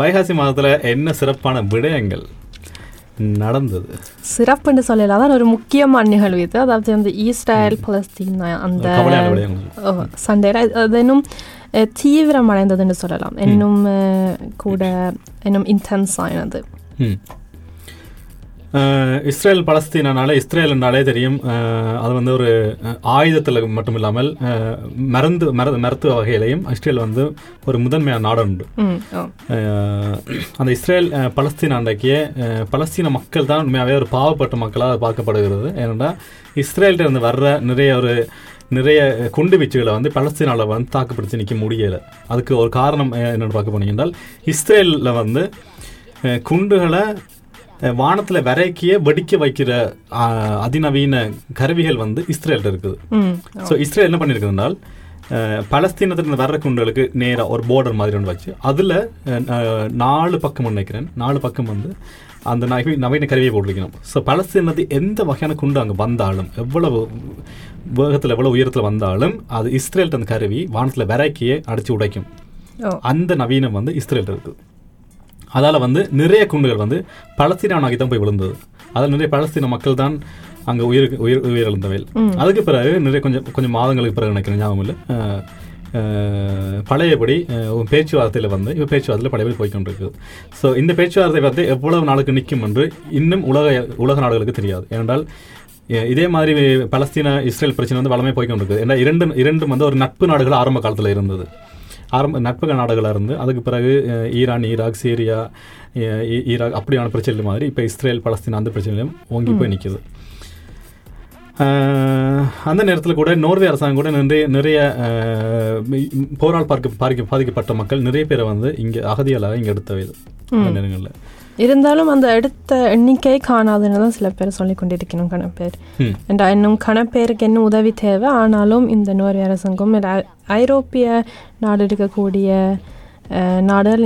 வைகாசி மாதத்துல என்ன சிறப்பான விடயங்கள் நடந்தது? சிறப்புன்னு சொல்லலாம் அதான் ஒரு முக்கியமான நிகழ்வு இது. அதாவது அந்த ஈஸ்ரேல் பலஸ்தீனா அந்த சண்டையில. அது இன்னும் தீவிரமடைந்ததுன்னு சொல்லலாம். இன்னும் கூட இன்னும் இன்டென்ஸ். அஹ், இஸ்ரேல் பலஸ்தீனானால இஸ்ரேல்னாலே தெரியும் அது வந்து ஒரு ஆயுதத்தில் மட்டும் இல்லாமல் மருந்து மர மருத்துவ வகையிலையும் இஸ்ரேல் வந்து ஒரு முதன்மையான நாடு உண்டு அந்த இஸ்ரேல் பலஸ்தீன் அன்றைக்கே பலஸ்தீன மக்கள் தான் உண்மையாகவே ஒரு பாவப்பட்ட மக்களாக பார்க்கப்படுகிறது. ஏனென்றால் இஸ்ரேல்கிட்ட இருந்து வர்ற நிறைய ஒரு நிறைய குண்டு வீச்சுகளை வந்து பலஸ்தீனாவில் வந்து தாக்குப்பிடிச்சு நிற்க முடியலை. அதுக்கு ஒரு காரணம் என்னென்னு பார்க்க போனீங்கன்னா இஸ்ரேலில் வந்து குண்டுகளை வானத்தில் விரைக்கிய வெடிக்க வைக்கிற அதிநவீன கருவிகள் வந்து இஸ்ரேல்கிட்ட இருக்குது. ஸோ இஸ்ரேல் என்ன பண்ணியிருக்குதுனால் பலஸ்தீனத்திலிருந்து வர்ற குண்டுகளுக்கு நேராக ஒரு பார்டர் மாதிரி ஒன்று வச்சு அதில் நாலு பக்கம் நினைக்கிறேன். நாலு பக்கம் வந்து அந்த நவீ நவீன கருவியை போட்டிருக்கணும். ஸோ பலஸ்தீனத்து எந்த வகையான குண்டு அங்கே வந்தாலும் எவ்வளவு வேகத்தில் எவ்வளவு உயரத்தில் வந்தாலும் அது இஸ்ரேல்கிட்ட அந்த கருவி வானத்தில் விரைக்கியே அடிச்சு உடைக்கும். அந்த நவீனம் வந்து இஸ்ரேல்கிட்ட இருக்குது. அதால் வந்து நிறைய குண்டுகள் வந்து பலஸ்தீன நோக்கி தான் போய் விழுந்தது. அதில் நிறைய பலஸ்தீன மக்கள் தான் அங்கே உயிர் உயிர் உயிரிழந்தவையில் அதுக்கு பிறகு நிறைய கொஞ்சம் கொஞ்சம் மாதங்களுக்கு பிறகு நினைக்கிறேன் ஞாபகம் இல்லை. பழையபடி பேச்சுவார்த்தையில் வந்து இப்போ பேச்சுவார்த்தையில் பழையபடி போய்க்கொண்டிருக்குது ஸோ இந்த பேச்சுவார்த்தை வந்து எவ்வளவு நாளுக்கு நிற்கும் என்று இன்னும் உலக உலக நாடுகளுக்கு தெரியாது. ஏனென்றால் இதே மாதிரி பலஸ்தீன இஸ்ரேல் பிரச்சனை வந்து வளமே போய்க்கொண்டிருக்குது ஏன்னா இரண்டு இரண்டும் வந்து ஒரு நட்பு நாடுகள் ஆரம்ப காலத்தில் இருந்தது. ஆரம்ப நட்பு நாடுகளாக இருந்து அதுக்கு பிறகு ஈரான் ஈராக் சீரியா ஈராக் அப்படியான பிரச்சனைகள் மாதிரி இப்போ இஸ்ரேல் பலஸ்தீன் அந்த பிரச்சனையிலும் ஓங்கி போய் நிற்குது அந்த நேரத்தில் கூட நோர்வே அரசாங்கம் கூட நிறைய நிறைய போரால் பார்க்க பாதிக்க பாதிக்கப்பட்ட மக்கள் நிறைய பேரை வந்து இங்கே அகதிகளாக இங்கே எடுத்தவை அந்த நேரங்களில். இருந்தாலும் அந்த எடுத்த எண்ணிக்கை காணாதுன்னு தான் சில பேர் சொல்லி கொண்டிருக்கணும் கணப்பேர் என்ற இன்னும் கணப்பேருக்கு என்ன உதவி தேவை? ஆனாலும் இந்த நோர்வே அரசாங்கம் ஐரோப்பிய நாடு இருக்கக்கூடிய நாடுகள்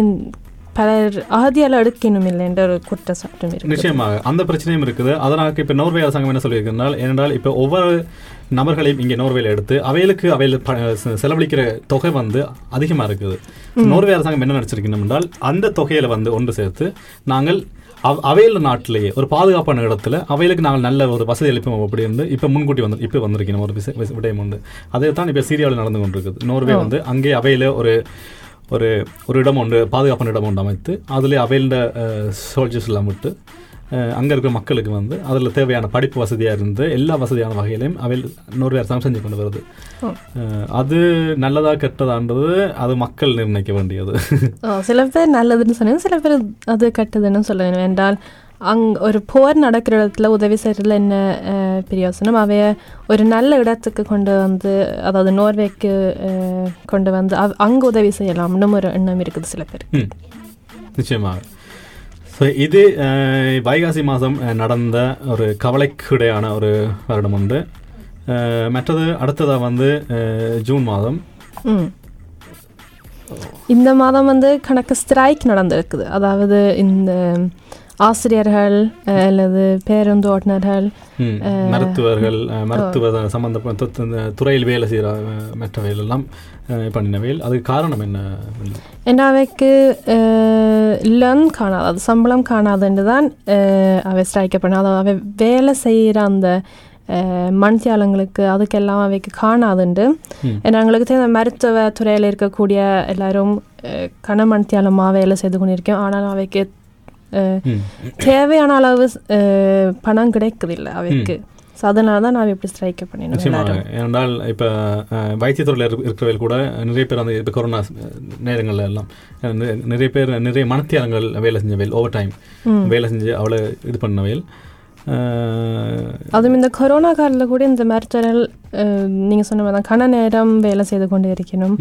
பலர் அகதியால் எடுக்கணும் இல்லை என்ற ஒரு குற்றச்சாட்டும் இருக்கு நிச்சயமாக அந்த பிரச்சனையும் இருக்குது. அதனால இப்போ நோர்வே அரசாங்கம் என்ன சொல்லியிருக்கிறால் ஏனென்றால் இப்போ ஒவ்வொரு நபர்களையும் இங்கே நோர்வேல எடுத்து அவைகளுக்கு அவையில் செலவழிக்கிற தொகை வந்து அதிகமாக இருக்குது. நோர்வே அரசாங்கம் என்ன நினச்சிருக்கணும் என்றால் அந்த தொகையில வந்து ஒன்று சேர்த்து நாங்கள் அவ் அவையில் நாட்டிலேயே ஒரு பாதுகாப்பான இடத்துல அவைகளுக்கு நாங்கள் நல்ல ஒரு வசதி அளிப்போம் அப்படி இருந்து இப்போ முன்கூட்டி வந்து இப்போ வந்திருக்கணும் ஒரு விடயம் உண்டு அதே தான் இப்போ சீரியாவில் நடந்து கொண்டிருக்குது. நோர்வே வந்து அங்கே அவையில் ஒரு ஒரு ஒரு இடம் உண்டு பாதுகாப்பான இடம் உண்டு அமைத்து அதில் அவையில சோல்ஜர்ஸ் எல்லாம் விட்டு அங்கே இருக்கிற மக்களுக்கு வந்து அதில் தேவையான படிப்பு வசதியாக இருந்து எல்லா வசதியான வகையிலையும் அவையில் நோர்வே அரசாங்கம் செஞ்சு கொண்டு வருது. அது நல்லதா கெட்டதான்றது அது மக்கள் நிர்ணயிக்க வேண்டியது. சில பேர் நல்லதுன்னு சொன்னாங்க சில பேர் அது கெட்டதுன்னு சொல்ல வேண்டும். என்றால் அங் ஒரு போர் நடக்கிற இடத்துல உதவி செய்கிறதுல என்ன அஹ், பிரயோசனம்? அவைய ஒரு நல்ல இடத்துக்கு கொண்டு வந்து அதாவது நோர்வேக்கு கொண்டு வந்து அவ் அங்கே உதவி செய்யலாம்னு ஒரு எண்ணம் இருக்குது சில பேர் நிச்சயமாக. ஸோ இது வைகாசி மாதம் நடந்த ஒரு கவலைக்கிடையான ஒரு வருடம் உண்டு. அஹ், மற்றது அடுத்ததாக வந்து ஜூன் மாதம். இந்த மாதம் வந்து கணக்கு ஸ்ட்ரைக் நடந்திருக்குது. அதாவது இந்த ஆசிரியர்கள் அல்லது பேருந்து ஓட்டுநர்கள் ம், மருத்துவர்கள் மருத்துவ சம்பந்தப்பட்ட து- து- துறையில் வேலை செய்கிற அஹ், பண்ணினவைகள் அதுக்கு காரணம் என்ன ஏன்னா அவைக்கு லன் காணாது அது சம்பளம் காணாதுன்னு தான் அவை ஸ்ட்ரைக் அதாவது அவை வேலை செய்கிற அந்த அஹ், மண்தியாளங்களுக்கு அதுக்கெல்லாம் அவைக்கு காணாதுண்டு. ஏன்னா எங்களுக்கு தெரிந்த மருத்துவ துறையில் இருக்கக்கூடிய எல்லாரும் மண்தியாளமாக வேலை செய்து கொண்டிருக்கோம். ஆனால் அவைக்கு தேவையான அளவு பணம் கிடைக்குதில்லை அவைக்கு ஸோ அதனால தான் நான் இப்படி ஸ்ட்ரைக் பண்ணினோம் நிச்சயமாக. எல்லாரும். ஏனென்றால் இப்போ வைத்தியத்துறையில் இருக்க- இருக்கிறவர்கள் கூட நிறைய பேர் அந்த இப்போ கொரோனா நேரங்கள்ல எல்லாம் நிறைய பேர் நிறைய மனத்தியாளங்கள் வேலை செஞ்சவையில் ஓவர் டைம் வேலை செஞ்சு அவளை இது பண்ணவையில் அதுவும் இந்த கொரோனா காலத்தில் கூட இந்த மருத்துவர்கள் நீங்கள் சொன்ன மாதிரி தான் கன நேரம் வேலை செய்து கொண்டு இருக்கணும்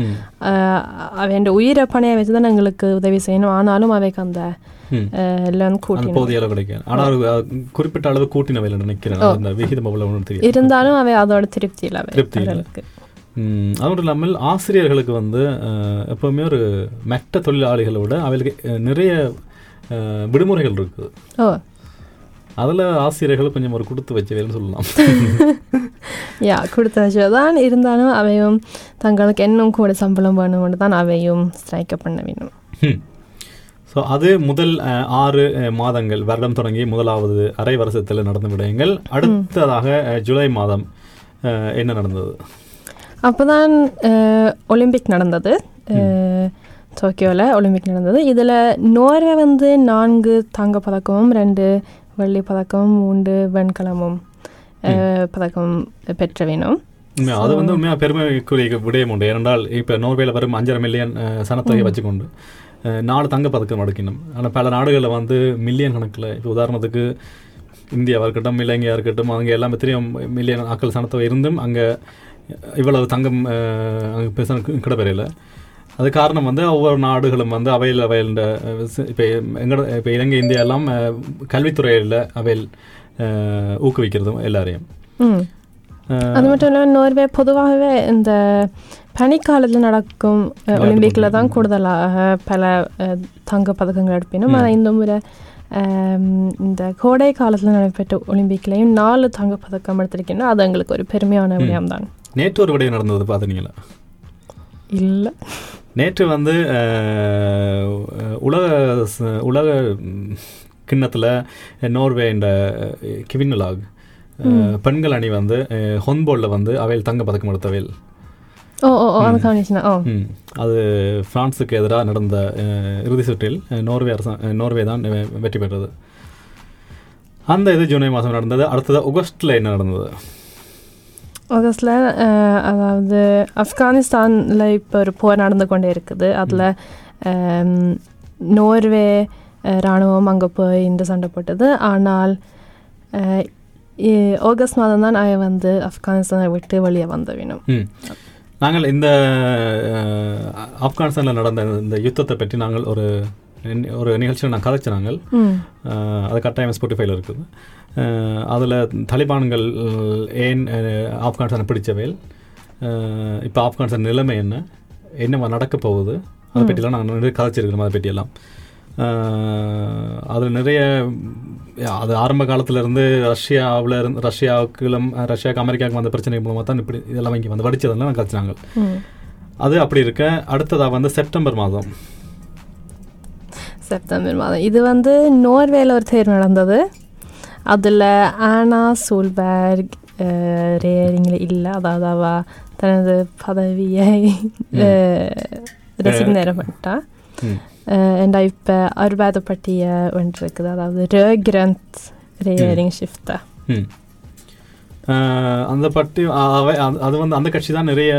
அவன் உயிரை பணையை வச்சு தான் எங்களுக்கு உதவி செய்யணும் ஆனாலும் அவைக்கு அந்த அளவு குறிப்பிட்ட அளவு நினைக்கிறேன் அவ்வளோ ஒன்றும் தெரியும் இருந்தாலும் அவை அதோட திருப்தி இல்லை திருப்தி இல்ல. அவர்களுக்கு. ம், அது மட்டும் இல்லாமல் ஆசிரியர்களுக்கு வந்து எப்பவுமே ஒரு மற்ற தொழிலாளிகளை விட அவர்களுக்கு அஹ், நிறைய விடுமுறைகள் இருக்குது அதில் ஆசிரியர்கள் கொஞ்சம் ஒரு கொடுத்து வச்சவைன்னு சொல்லலாம். யா கொடுத்த விஷயம் தான் இருந்தாலும் அவையும் தங்களுக்கு இன்னும் கூட சம்பளம் வேணும்னு தான் அவையும் ஸ்ட்ரைக் பண்ண வேணும் ஸோ அது முதல் ஆறு மாதங்கள் வருடம் தொடங்கி முதலாவது அரை வருஷத்தில் நடந்த விடயங்கள். அடுத்ததாக ஜூலை மாதம் என்ன நடந்தது? அப்போதான் ஒலிம்பிக் நடந்தது. டோக்கியோவில் ஒலிம்பிக் நடந்தது. இதில் நோர்வே வந்து நான்கு தங்கப் பதக்கமும் ரெண்டு வெள்ளி பதக்கமும் மூன்று வெண்கலமும் பதக்கம் பெற்ற வேணும் அது வந்து உண்மையாக பெருமைக்குரிய விடயம் உண்டு ஏனென்றால் இப்போ நோர்வேல வரும் அஞ்சரை மில்லியன் சனத்தொகையை வச்சுக்கொண்டு நாலு தங்க பதக்கம் அடிக்கணும் ஆனால் பல நாடுகளில் வந்து மில்லியன் கணக்கில் இப்போ உதாரணத்துக்கு இந்தியாவாக இருக்கட்டும் இலங்கையாக இருக்கட்டும் அங்கே எல்லாமே தெரியும் மில்லியன் ஆக்கள் சனத்தொகை இருந்தும் அங்கே இவ்வளவு தங்கம் அங்கே பெருசாக கிடப்பெறையில் அது காரணம் வந்து ஒவ்வொரு நாடுகளும் வந்து அவையில் அவையில் இப்போ எங்கட இப்போ இலங்கை இந்தியா எல்லாம் கல்வித்துறையில் அவையில் ஊக்குவிக்கிறதும் எல்லாரையும். அது மட்டும் இல்லாமல் நோர்வே பொதுவாகவே இந்த பனிக்காலத்தில் நடக்கும் ஒலிம்பிக்கில் தான் கூடுதலாக பல அஹ், தங்கப் பதக்கங்கள் எடுப்பினும். ஆனால் இந்த முறை இந்த கோடை காலத்தில் நடைபெற்ற ஒலிம்பிக்லேயும் நாலு தங்கப் பதக்கம் எடுத்திருக்கேன்னா அது எங்களுக்கு ஒரு பெருமையான விடயம்தான். நேற்று ஒரு விடயம் நடந்தது பார்த்தீங்களா இல்லை. நேற்று வந்து உலக உலக கிண்ணத்தில் நோர்வே இந்த கிவின்லாக் பெண்கள் அணி வந்து ஹொன்போலில் வந்து அவையில் தங்க பதக்கம் எடுத்தவையில். அது பிரான்ஸுக்கு எதிராக நடந்த இறுதி சுற்றில் நோர்வே அரசா நோர்வே தான் வெற்றி பெற்றது. அந்த இது ஜூலை மாதம் நடந்தது. அடுத்தது ஆகஸ்டில் என்ன நடந்தது? ஆகஸ்டில் அதாவது ஆப்கானிஸ்தானில் இப்போ ஒரு போர் நடந்து கொண்டே இருக்குது. அதில் நோர்வே அஹ், ராணுவம் அங்கே போய் இந்த சண்டை போட்டது. ஆனால் ஆகஸ்ட் மாதம் தான் அவன் வந்து ஆப்கானிஸ்தானை விட்டு வெளியே வந்த வேணும். நாங்கள் இந்த ஆப்கானிஸ்தானில் நடந்த இந்த யுத்தத்தை பற்றி நாங்கள் ஒரு ஒரு நிகழ்ச்சியில் நான் கதைச்ச நாங்கள். அது கட்டாயம் ஸ்பாட்டிஃபைல இருக்குது. அதில் தலிபான்கள் ஏன் ஆப்கானிஸ்தானை பிடிச்சவையில் இப்போ ஆப்கானிஸ்தான் நிலைமை என்ன? என்ன நடக்க போகுது? அதை பற்றிலாம் நாங்கள் நிறைய கதைச்சிருக்கிறோம் அதை பற்றியெல்லாம். அதில் நிறைய அது ஆரம்ப காலத்துல இருந்து ரஷ்யாவில் இருந்து ரஷ்யாவுக்குலாம் ரஷ்யாவுக்கு அமெரிக்காவுக்கு வந்த பிரச்சனை மூலமாக தான் இப்படி இதெல்லாம் இங்கே வந்து வடிச்சதெல்லாம் நான் அது அப்படி இருக்க அடுத்ததாக வந்து செப்டம்பர் மாதம். செப்டம்பர் மாதம். இது வந்து நோர்வேல ஒரு தேர்வு நடந்தது. அதில் ஆனா சூல்பர்க் ரேரிங்கில் இல்லை. அதாவது அவ தனது பதவியை பண்ணிட்டா ம். என்டா இப்போ அறுபது பட்டிய ஒன்று இருக்குது அதாவது regeringsskifte ம். அஹ் அந்த பட்டி அது- வந்து அந்த கட்சி தான் நிறைய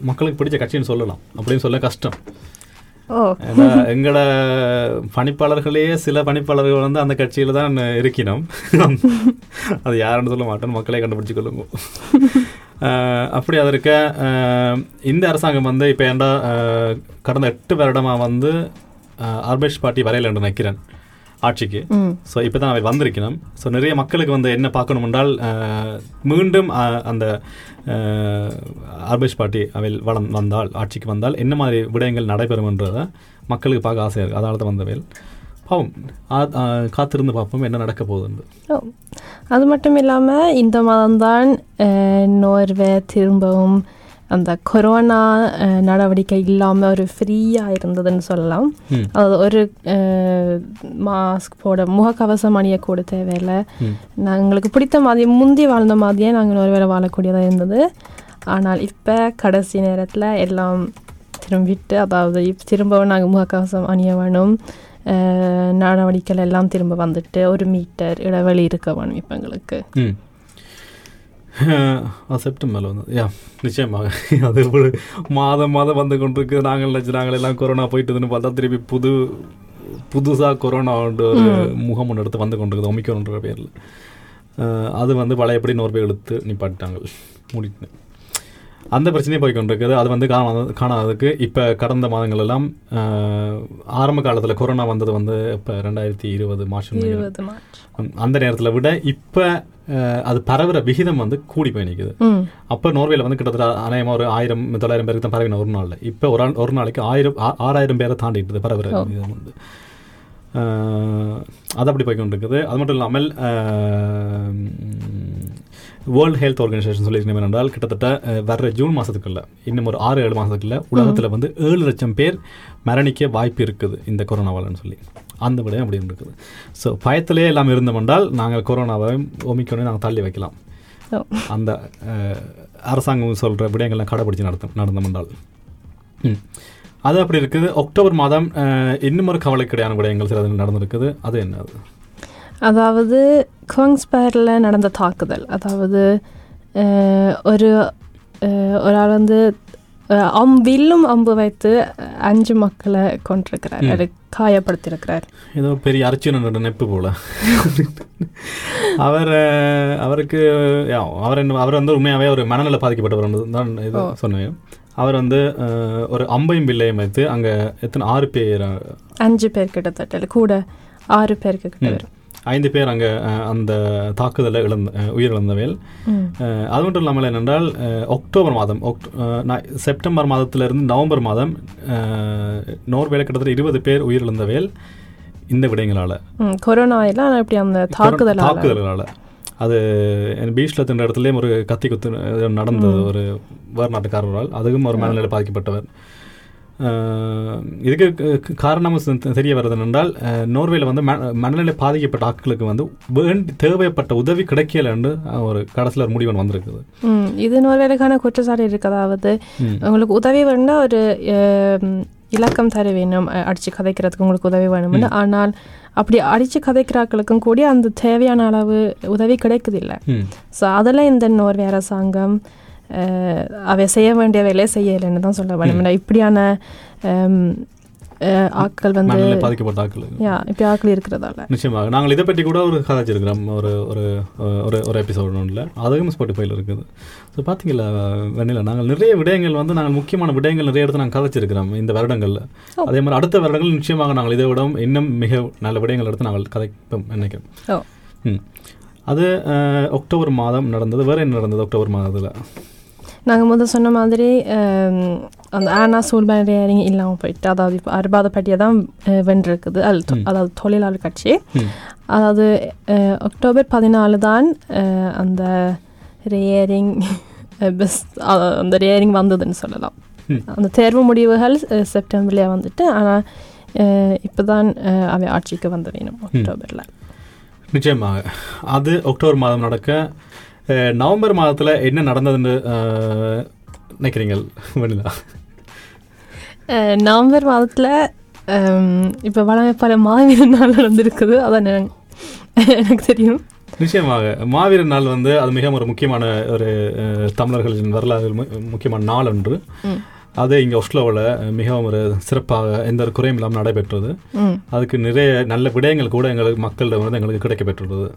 மக்களுக்கு பிடிச்ச கட்சின்னு சொல்லலாம். அப்படின்னு சொல்ல கஷ்டம். எங்களோட பணிப்பாளர்களையே சில பணிப்பாளர்கள் வந்து அந்த கட்சியில் தான் இருக்கணும் அது யாருன்னு சொல்ல மாட்டேன் மக்களே கண்டுபிடிச்சு கொள்ளுங்க. அப்படி அது இருக்க இந்த அரசாங்கம் வந்து இப்போ ஏன்டா கடந்த எட்டு வருடமா வந்து ஆர்பேஷ் பார்ட்டி வரையில் நினைக்கிறேன் நிற்கிறேன் ஆட்சிக்கு. ஸோ இப்போ தான் அவை வந்திருக்கணும். ஸோ நிறைய மக்களுக்கு வந்து என்ன பார்க்கணும் என்றால் மீண்டும் அந்த ஆர்பேஷ் பார்ட்டி அவை வளம் வந்தால் ஆட்சிக்கு வந்தால் என்ன மாதிரி விடயங்கள் நடைபெறும்ன்றதை மக்களுக்கு பார்க்க ஆசையாக இருக்குது அதனால தான் வந்தவையில். பாவம். காத்திருந்து பார்ப்போம் என்ன நடக்க போகுதுன்னு. ஓ. அது மட்டும் இல்லாமல் இந்த மாதம்தான் நோர்வே திரும்பவும் அந்த கொரோனா அஹ், நடவடிக்கை இல்லாமல் ஒரு ஃப்ரீயாக இருந்ததுன்னு சொல்லலாம். அதாவது ஒரு மாஸ்க் போட முகக்கவசம் அணியக்கூட தேவையில்லை. நாங்களுக்கு பிடித்த மாதிரி முந்தி வாழ்ந்த மாதிரியே நாங்கள் நோர்வேல வாழக்கூடியதாக இருந்தது. ஆனால் இப்போ கடைசி நேரத்தில் எல்லாம் திரும்பிட்டு அதாவது திரும்பவும் நாங்கள் முகக்கவசம் அணிய வேணும். அஹ், நடவடிக்கைகள் எல்லாம் திரும்ப வந்துட்டு ஒரு மீட்டர் இடைவெளி இருக்க வேணும் இப்போ எங்களுக்கு. ம் அது செப்டம்பரில் வந்து யா நிச்சயமாக. அது ஒரு மாதம் மாதம் வந்து கொண்டிருக்கு. நாங்கள் நினச்சி நாங்கள் எல்லாம் கொரோனா போயிட்டுதுன்னு பார்த்தா திருப்பி புது புதுசாக கொரோனா ஒரு முகம் ஒன்று எடுத்து வந்து கொண்டிருக்குது ஒமிக்கோன்ற பேரில். அது வந்து பழையபடி நூறு பேர் எடுத்து நிப்பாட்டிட்டாங்க. மூடிட்டு அந்த பிரச்சனையே போய் கொண்டிருக்குது அது வந்து காணாத காணாததுக்கு இப்போ கடந்த மாதங்கள் எல்லாம் ஆரம்ப காலத்தில் கொரோனா வந்தது வந்து இப்போ ரெண்டாயிரத்தி இருபது மார்ச் அந்த நேரத்தில் விட இப்போ அது பரவுற விகிதம் வந்து கூடி போய் நிற்குது அப்போ நோர்வேல வந்து கிட்டத்தட்ட அநேகமாக ஒரு ஆயிரம் தொள்ளாயிரம் பேருக்கு தான் பரவின ஒரு நாளில் இப்போ ஒரு ஒரு நாளைக்கு ஆயிரம் ஆ- ஆறாயிரம் பேரை தாண்டிட்டு பரவுற. விகிதம் வந்து. அது அப்படி போய் கொண்டிருக்குது அது மட்டும் இல்லாமல் வேர்ல்ட் ஹெல்த் ஆர்கனைசேஷன் சொல்லியிருக்கணும் என்றால் கிட்டத்தட்ட வர்ற ஜூன் மாதத்துக்குள்ள இன்னும் ஒரு ஆறு ஏழு மாதத்துக்குள்ள உலகத்தில் வந்து ஏழு லட்சம் பேர் மரணிக்க வாய்ப்பு இருக்குது இந்த கொரோனாவாலன்னு சொல்லி. அந்த விடயம் அப்படி இருக்குது ஸோ பயத்திலே எல்லாம் இருந்தோம்னால் நாங்கள் கொரோனாவை ஒமிக்கொண்டே நாங்கள் தள்ளி வைக்கலாம். அந்த அரசாங்கம் சொல்கிற விடயங்கள்லாம் கடைபிடிச்சு நடத்த நடந்தோம்னால் ம். அது அப்படி இருக்குது. அக்டோபர் மாதம் இன்னும் ஒரு கவலைக்கிடையான விடயங்கள் சில நடந்திருக்குது. அது என்னது அதாவது குவங்ஸ்பேரில் நடந்த தாக்குதல் அதாவது ஒரு அஹ், ஒரு ஆள் வந்து அம் வில்லும் அம்பு வைத்து அஞ்சு மக்களை கொண்டிருக்கிறார். அது காயப்படுத்தியிருக்கிறார் ஏதோ பெரிய அர்ச்சுனனோட நெப்பு போல அவர் அவருக்கு யா, அவர் என்ன அவர் வந்து உண்மையாகவே ஒரு மனநல பாதிக்கப்பட்டவர் தான் இது. சொன்னேன் அவர் வந்து ஒரு அம்பையும் பிள்ளையும் வைத்து அங்கே எத்தனை ஆறு பேர் அஞ்சு பேர் கிட்டத்தட்ட கூட ஆறு பேருக்கு கிட்ட. வரும் ஐந்து பேர் அங்கே அந்த தாக்குதலை இழந்த உயிரிழந்தவையில் அது மட்டும் இல்லாமல் என்னென்றால் அக்டோபர் மாதம் செப்டம்பர் மாதத்திலிருந்து நவம்பர் மாதம் நோர்வேல கிட்டத்தட்ட இருபது பேர் உயிரிழந்தவையில் இந்த விடயங்களால். கொரோனா எல்லாம் இப்படி அந்த தாக்குதல் தாக்குதல்களால். அது பீச்சில் தின்ற இடத்துலையும் ஒரு கத்தி குத்து நடந்தது ஒரு வேறு நாட்டுக்காரரால் அதுவும் ஒரு மனநிலை பாதிக்கப்பட்டவர். இதுக்கு க- காரணம் தெ- தெரிய வருது என்றால் நோர்வேல வந்து மனநிலை பாதிக்கப்பட்ட ஆட்களுக்கு வந்து வேண்டி தேவைப்பட்ட உதவி கிடைக்கலன்னு ஒரு கடைசியில் ஒரு முடிவன் வந்திருக்குது இது நோர்வேலுக்கான குற்றச்சாட்டு இருக்கு அதாவது ம். உங்களுக்கு உதவி வேணும்னா ஒரு இலக்கம் தர வேணும் அடிச்சு கதைக்கிறதுக்கு உங்களுக்கு உதவி வேணும்னு ஆனால் அப்படி அடிச்சு கதைக்கிறாக்களுக்கும் கூட அந்த தேவையான அளவு உதவி கிடைக்குதில்ல ம். ஸோ அதில் இந்த நோர்வே அரசாங்கம் அவை செய்ய வேண்டிய வேலையை செய்யலைன்னு தான் சொல்ல வேணும் இப்படியான ஆட்கள் வந்து பாதிக்கப்பட்ட ஆட்களுக்கு யா இப்படி ஆட்கள் இருக்கிறதால. நிச்சயமாக. நாங்கள் இதை பற்றி கூட ஒரு கதாச்சிருக்கிறோம். ஒரு ஒரு ஒரு ஒரு எபிசோட் ஒன்றில். அதுவும் ஸ்பாட்டிஃபைல இருக்குது. ஸோ பார்த்தீங்களா வெண்ணில நாங்கள் நிறைய விடயங்கள் வந்து நாங்கள் முக்கியமான விடயங்கள் நிறைய இடத்துல நாங்கள் கதைச்சிருக்கிறோம் இந்த வருடங்களில். அதே மாதிரி அடுத்த வருடங்கள் நிச்சயமாக நாங்கள் இதை விட இன்னும் மிக நல்ல விடயங்கள் எடுத்து நாங்கள் கதைப்போம் நினைக்கிறோம். அது அக்டோபர் மாதம் நடந்தது. வேறு என்ன நடந்தது அக்டோபர் மாதத்தில்? நாங்கள் முதல் சொன்ன மாதிரி அந்த ஆனா சூழ்நிலையறிங்க இல்லாமல் போயிட்டு அதாவது இப்போ அறுபாத பட்டியை தான் வென்றிருக்குது அது. அதாவது தொழிலாளர் கட்சி அதாவது அக்டோபர் பதினாலு தான் அந்த ரேரிங் பெஸ் அந்த ரேரிங் வந்ததுன்னு சொல்லலாம். அந்த தேர்வு முடிவுகள் செப்டம்பர்லேயே வந்துட்டு ஆனால் இப்போ தான் அவை ஆட்சிக்கு வந்து வேணும் அக்டோபரில் நிச்சயமாக அது அக்டோபர் மாதம் நடக்க நவம்பர் மாதத்தில் என்ன நடந்ததுன்னு நினைக்கிறீங்க வெண்ணிலா? நவம்பர் மாதத்தில் இப்போ வளமை பல மாவீரர் நாள் நடந்திருக்குது. அதான் எனக்கு- தெரியும். நிச்சயமாக மாவீரர் நாள் வந்து அது மிகவும் ஒரு முக்கியமான ஒரு தமிழர்களின் வரலாறு முக்கியமான நாள் ஒன்று. அது இங்கே ஒஸ்லோவில் மிகவும் ஒரு சிறப்பாக எந்த ஒரு குறையும் இல்லாமல் நடைபெற்றது. அதுக்கு நிறைய நல்ல விடயங்கள் கூட எங்களுக்கு மக்களிடம் வந்து எங்களுக்கு கிடைக்கப்பெற்றுள்ளது.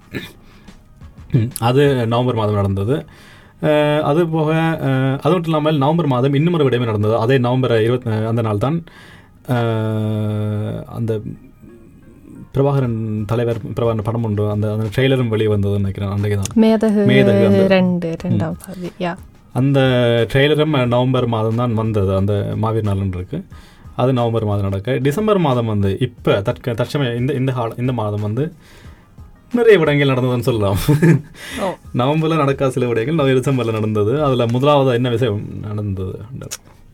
அது நவம்பர் மாதம் நடந்தது. அது போக அது மட்டும் இல்லாமல் நவம்பர் மாதம் இன்னும் ஒரு விடயமே நடந்தது. அதே நவம்பர் இருபத்தி அந்த நாள் தான் அந்த பிரபாகரன் தலைவர் பிரபாகரன் படம் ஒன்று அந்த அந்த ட்ரெய்லரும் வெளியே வந்ததுன்னு நினைக்கிறேன் அன்றைக்கு தான். மேதகு மேதகு அந்த- ரெண்டு ரெண்டாம் பாதி யா. அந்த ட்ரெய்லரும் நவம்பர் மாதம் தான் வந்தது அந்த மாவீர் நாள்னு இருக்கு. அது நவம்பர் மாதம் நடக்க டிசம்பர் மாதம் வந்து இப்போ தற்க தற்சமயம் இந்த இந்த கால இந்த மாதம் வந்து நிறைய விடயங்கள் நடந்ததுன்னு சொல்லலாம். நவம்பரில் நடக்காத சில விடயங்கள் நவ டிசம்பரில் நடந்தது. அதில் முதலாவது என்ன விஷயம் நடந்தது?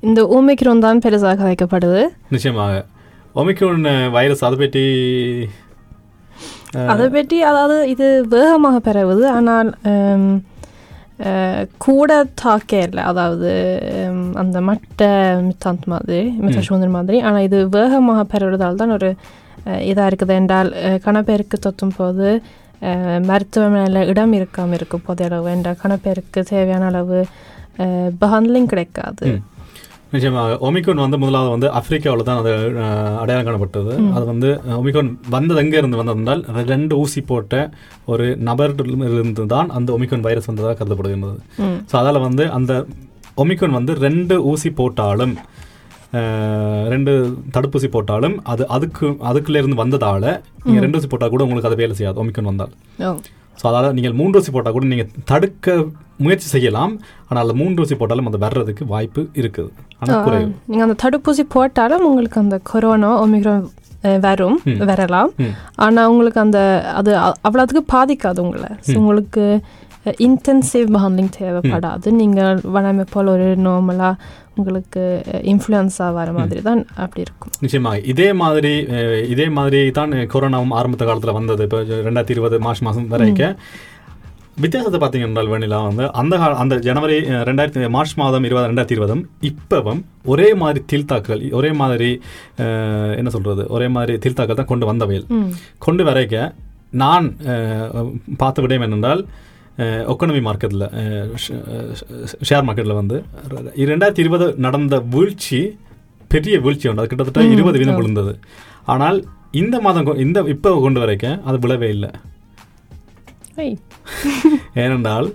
இந்த ஓமிக்ரோன் தான் பெருசாக கதைக்கப்படுது நிச்சயமாக. ஒமிக்ரோன் வைரஸ் அதை பற்றி அதை பற்றி அதாவது இது வேகமாக பரவுது. ஆனால் கூட தாக்க இல்லை அதாவது அந்த மட்ட மித்தாந்த் மாதிரி மித்தசூந்தர் மாதிரி ஆனால் இது வேகமாக பரவுறதால் தான் ஒரு இதாக இருக்குது என்றால் கணப்பேருக்கு தொத்தும் போது மருத்துவமனையில் இடம் இருக்காமல் இருக்கும் போதிய அளவு என்றால் கணப்பேருக்கு தேவையான அளவு பஹண்ட்லிங் கிடைக்காது. நிச்சயமாக ஒமிக்ரோன் வந்து முதலாவது வந்து ஆப்பிரிக்காவில் தான் அது அடையாளம் காணப்பட்டது. அது வந்து ஒமிக்ரோன் வந்தது எங்கே இருந்து வந்ததென்றால் ரெண்டு ஊசி போட்ட ஒரு நபரிலிருந்து தான் அந்த ஒமிக்ரோன் வைரஸ் வந்ததாக கருதப்படுகின்றது. ஸோ அதால் வந்து அந்த ஒமிக்ரோன் வந்து ரெண்டு ஊசி போட்டாலும் ரெண்டு தடுப்பூசி போட்டாலும் அது அதுக்கு அதுக்குள்ள இருந்து வந்ததால நீங்கள் ரெண்டு ஊசி போட்டால் கூட உங்களுக்கு அது வேலை செய்யாது ஒமிக்ரோன் வந்தால். ஸோ அதால் நீங்கள் மூன்று ஊசி போட்டால் கூட நீங்கள் தடுக்க முயற்சி செய்யலாம். ஆனால் அந்த மூன்று ஊசி போட்டாலும் அது வர்றதுக்கு வாய்ப்பு இருக்குது. ஆனால் குறைவு. நீங்கள் அந்த தடுப்பூசி போட்டாலும் உங்களுக்கு அந்த கொரோனா ஒமிக்ரோன் வரும். வரலாம். ஆனால் உங்களுக்கு அந்த அது அவ்வளோத்துக்கு பாதிக்காது உங்களை. உங்களுக்கு இன்டென்சிவ் behandling தேவைப்படாது. நீங்கள் வளமை போல் ஒரு நார்மலாக உங்களுக்கு இன்ஃப்ளூயன்ஸா வர மாதிரி தான் அப்படி இருக்கும். நிச்சயமாக. இதே மாதிரி இதே மாதிரி தான் கொரோனாவும் ஆரம்ப காலத்தில் வந்தது. இப்போ ரெண்டாயிரத்தி இருபது மார்ச் மாதம் வரைக்கும். வித்தியாசத்தை பார்த்தீங்கன்னா வெண்ணிலா வந்து அந்த கால அந்த ஜனவரி ரெண்டாயிரத்தி மார்ச் மாதம் இருபது ரெண்டாயிரத்தி இருபதும் இப்பவும் ஒரே மாதிரி தீழ்த்தாக்கள் ஒரே மாதிரி என்ன சொல்றது ஒரே மாதிரி தீழ்த்தாக்கள் தான் கொண்டு வந்தவையில் கொண்டு வரைக்க நான் பார்த்த விடயம் என்னென்றால் எக்கனமி மார்க்கெட்டில் ஷேர் மார்க்கெட்டில் வந்து ரெண்டாயிரத்தி இருபது நடந்த வீழ்ச்சி பெரிய வீழ்ச்சி உண்டு அது கிட்டத்தட்ட இருபது வீதம். விழுந்தது ஆனால் இந்த மாதம் இந்த இப்போ கொண்டு வரைக்க அது விழவே இல்லை. ஏனென்றால்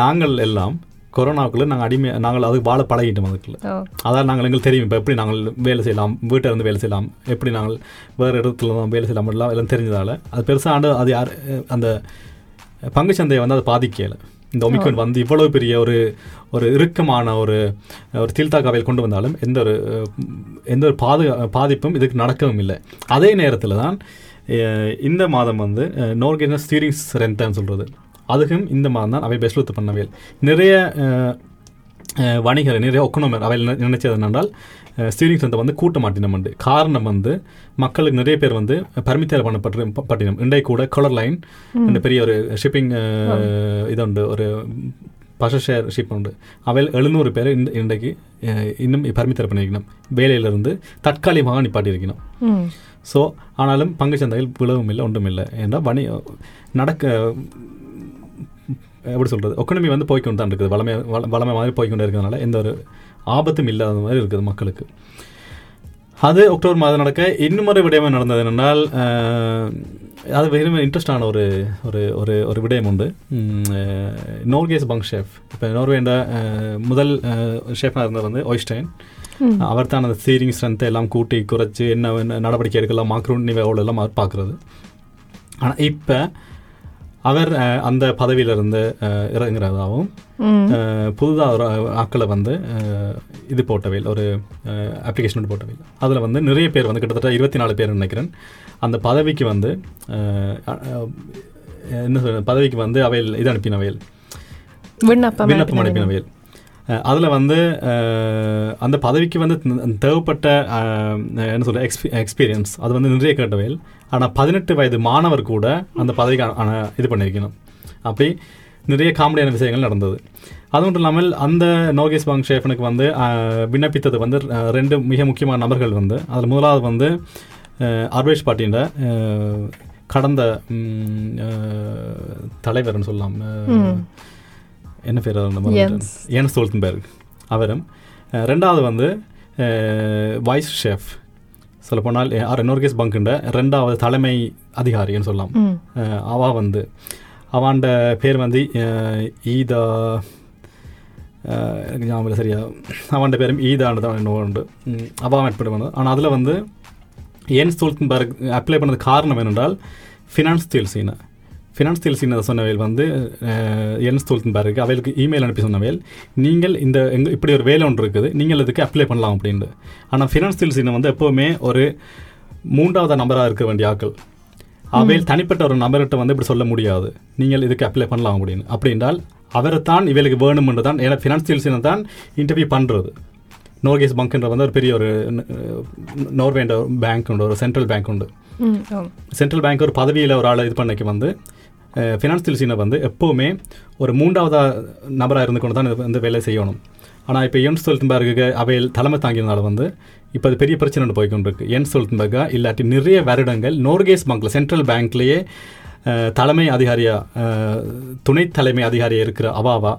நாங்கள் எல்லாம் கொரோனாவுக்குள்ள நாங்கள் அடிமை நாங்கள் அதுக்கு வாழ பழகிட்டோம் அதுக்குள்ள. அதான் நாங்கள் எங்களுக்கு தெரியும். இப்போ எப்படி நாங்கள் வேலை செய்யலாம் வீட்டில் இருந்து வேலை செய்யலாம் எப்படி நாங்கள் வேறு இடத்துல தான் வேலை செய்யலாம் எல்லாம் எல்லாம் தெரிஞ்சதால அது பெருசாக ஆண்டு அது யார் அந்த பங்குச்சந்தையை வந்து அது பாதிக்கல. இந்த ஒமிக்ரான் வந்து இவ்வளவு பெரிய ஒரு ஒரு இறுக்கமான ஒரு ஒரு தீழ்த்தாக்காவையில் கொண்டு வந்தாலும் எந்த ஒரு எந்த ஒரு பாது பாதிப்பும் இதுக்கு நடக்கவும் இல்லை. அதே நேரத்தில் தான் இந்த மாதம் வந்து நோர்கென ஸ்டீரிங் ஸ்ட்ரென்த்னு சொல்கிறது அதுக்கும் இந்த மாதம் தான் அவை பெஸ்ட் பண்ணவேல் நிறைய வணிகர் நிறைய ஒக்கனோமர் அவை நினை- நினைச்சது என்னென்றால் ஸ்டீரிங் ஸ்ட்ரென்த்தை வந்து கூட்ட மாட்டினம் உண்டு. காரணம் வந்து மக்களுக்கு நிறைய பேர் வந்து பர்மித்தேர் பண்ணப்பட்டு பட்டினம். இண்டை கூட கலர் லைன் பெரிய ஒரு ஷிப்பிங் இது உண்டு ஒரு பஷ ஷேர் ஷிப் உண்டு. அவையில் எழுநூறு பேர் இந்த இன்றைக்கு இன்னும் பர்மித்தேர் பண்ணியிருக்கணும். வேலையிலிருந்து தற்காலிகமாக நிப்பாட்டியிருக்கணும். ஸோ ஆனாலும் பங்கு சந்தையில் விழவும் இல்லை ஒன்றும் இல்லை. ஏன்னா வணி நடக்க எப்படி சொல்கிறது எக்கனமி வந்து போய்க்கொண்டு தான் இருக்குது. வளமை வள- வளமை மாதிரி போய்க்கொண்டே இருக்கிறதுனால எந்த ஒரு ஆபத்தும் இல்லாத மாதிரி இருக்குது மக்களுக்கு. அது அக்டோபர் மாதம் நடக்க இன்னும் ஒரு விடயம் நடந்தது என்னென்னால் அது வெறும் இன்ட்ரெஸ்டான ஒரு ஒரு ஒரு ஒரு விடயம் உண்டு. நோர்கேஸ் பங்க் ஷெஃப். இப்போ நோர்வேண்ட முதல் ஷெஃபாக இருந்தது வந்து ஒய்ஸ்டைன் அவர் தான் அந்த ஸ்டீரிங் ஸ்ட்ரென்த்தை எல்லாம் கூட்டி குறைச்சி என்ன என்ன நடவடிக்கை எடுக்கலாம் மாக்ரோன் நிவையோடு எல்லாம் அவர் பார்க்குறது. ஆனால் இப்போ அவர் அந்த பதவியிலிருந்து இறங்குறதாகவும் புதுதாக ஒரு ஆக்களை வந்து இது போட்டவையில் ஒரு அப்ளிகேஷன் போட்டவையில். அதில் வந்து நிறைய பேர் வந்து கிட்டத்தட்ட இருபத்தி நாலு பேர் நினைக்கிறேன். அந்த பதவிக்கு வந்து என்ன சொல்ற பதவிக்கு வந்து அவையில் இது அனுப்பினவையில். விண்ணப்பம் விண்ணப்பம் அனுப்பினவையில். அதில் வந்து அந்த பதவிக்கு வந்து தேவைப்பட்ட என்ன சொல்ற எக்ஸ்பி எக்ஸ்பீரியன்ஸ் அது வந்து நிறைய கேட்டவையில். ஆனால் பதினெட்டு வயது மாணவர் கூட அந்த பதவிக்கு இது பண்ணியிருக்கணும். அப்படி நிறைய காமெடியான விஷயங்கள் நடந்தது. அது மட்டும் இல்லாமல் அந்த நோகேஷ் பாங் ஷேஃபனுக்கு வந்து விண்ணப்பித்தது வந்து ரெண்டு மிக முக்கியமான நபர்கள் வந்து அதில் முதலாவது வந்து அர்வேஷ் பாட்டியின் கடந்த தலைவர்னு சொல்லலாம் என்ன பேர் Jens. ஏன் ஸ்டோல்டன்பெர்க் அவரும் ரெண்டாவது வந்து வைஸ் ஷெஃப் சொல்லப்போனால் நோர்கேஸ் பங்குண்ட ரெண்டாவது தலைமை அதிகாரின்னு சொல்லலாம். அவ வந்து அவாண்ட பேர் வந்து ஈதா எனக்கு ஞாபகம் சரியா. அவாண்ட பேரும் ஈதான்னு தான் உண்டு. ம், அவா அட்மிட் பண்ணது ஆனால் அதில் வந்து ஏன் ஸ்டோல்டன்பர்க் அப்ளை பண்ணது காரணம் என்னென்றால் ஃபினான்ஸ் தெல்சீனை ஃபினான்ஸ் தெல்சீனை சொன்னவையில் வந்து என் ஸ்டோல்டன்பர்க் அவைகளுக்கு இமெயில் அனுப்பி சொன்னவையில் நீங்கள் இந்த எங்க இப்படி ஒரு வேலை ஒன்று இருக்குது நீங்கள் இதுக்கு அப்ளை பண்ணலாம் அப்படின்ட்டு ஆனால் ஃபினான்ஸ் தெல்சீனை வந்து எப்போவுமே ஒரு மூன்றாவது நம்பராக இருக்க வேண்டிய ஆட்கள். அவையில் தனிப்பட்ட ஒரு நபர்கிட்ட வந்து இப்படி சொல்ல முடியாது. நீங்கள் இதுக்கு அப்ளை பண்ணலாம் அப்படின்னு. அப்படின்றால் அவரை தான் இவளுக்கு வேணுமென்று தான் ஏன்னா ஃபினான்ஸ் தெல்சீனை தான் இன்டர்வியூ பண்ணுறது நோர்கேஸ் பங்க்ன்ற வந்து ஒரு பெரிய ஒரு நோர்வேண்ட பேங்க் உண்டு ஒரு சென்ட்ரல் பேங்க் உண்டு. சென்ட்ரல் பேங்க் ஒரு பதவியில் ஒரு ஆளை இது பண்ணக்கு வந்து ஃபினான்ஸ் தெல்சீனை வந்து எப்போவுமே ஒரு மூன்றாவதாக நபராக இருந்து கொண்டு தான் வந்து வேலை செய்யணும். ஆனால் இப்போ என் ஸ்டோல்டன்பர்க்கு அவையில் தலைமை தாங்கியதுனால வந்து இப்போ அது பெரிய பிரச்சனை போய் கொண்டிருக்கு என் ஸ்டோல்டன்பர்கா இல்லாட்டி நிறைய வருடங்கள் நோர்கேஸ் பேங்க்ல சென்ட்ரல் பேங்க்லேயே தலைமை அதிகாரியாக துணை தலைமை அதிகாரியாக இருக்கிற அவாவா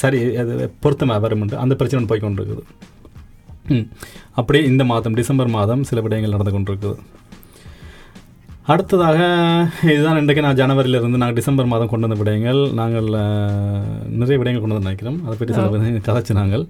சரி அது பொருத்தமாக வரும் அந்த பிரச்சனை போய் கொண்டிருக்குது அப்படியே இந்த மாதம் டிசம்பர் மாதம் சில விடயங்கள் நடந்து கொண்டிருக்குது அடுத்ததாக இதுதான் இன்றைக்கு நான் ஜனவரியிலிருந்து நாங்கள் டிசம்பர் மாதம் கொண்டு வந்த விடயங்கள். நாங்கள் நிறைய விடயங்கள் கொண்டு வந்து நினைக்கிறோம் அதை பற்றி சில கதைச்சு நாங்கள்.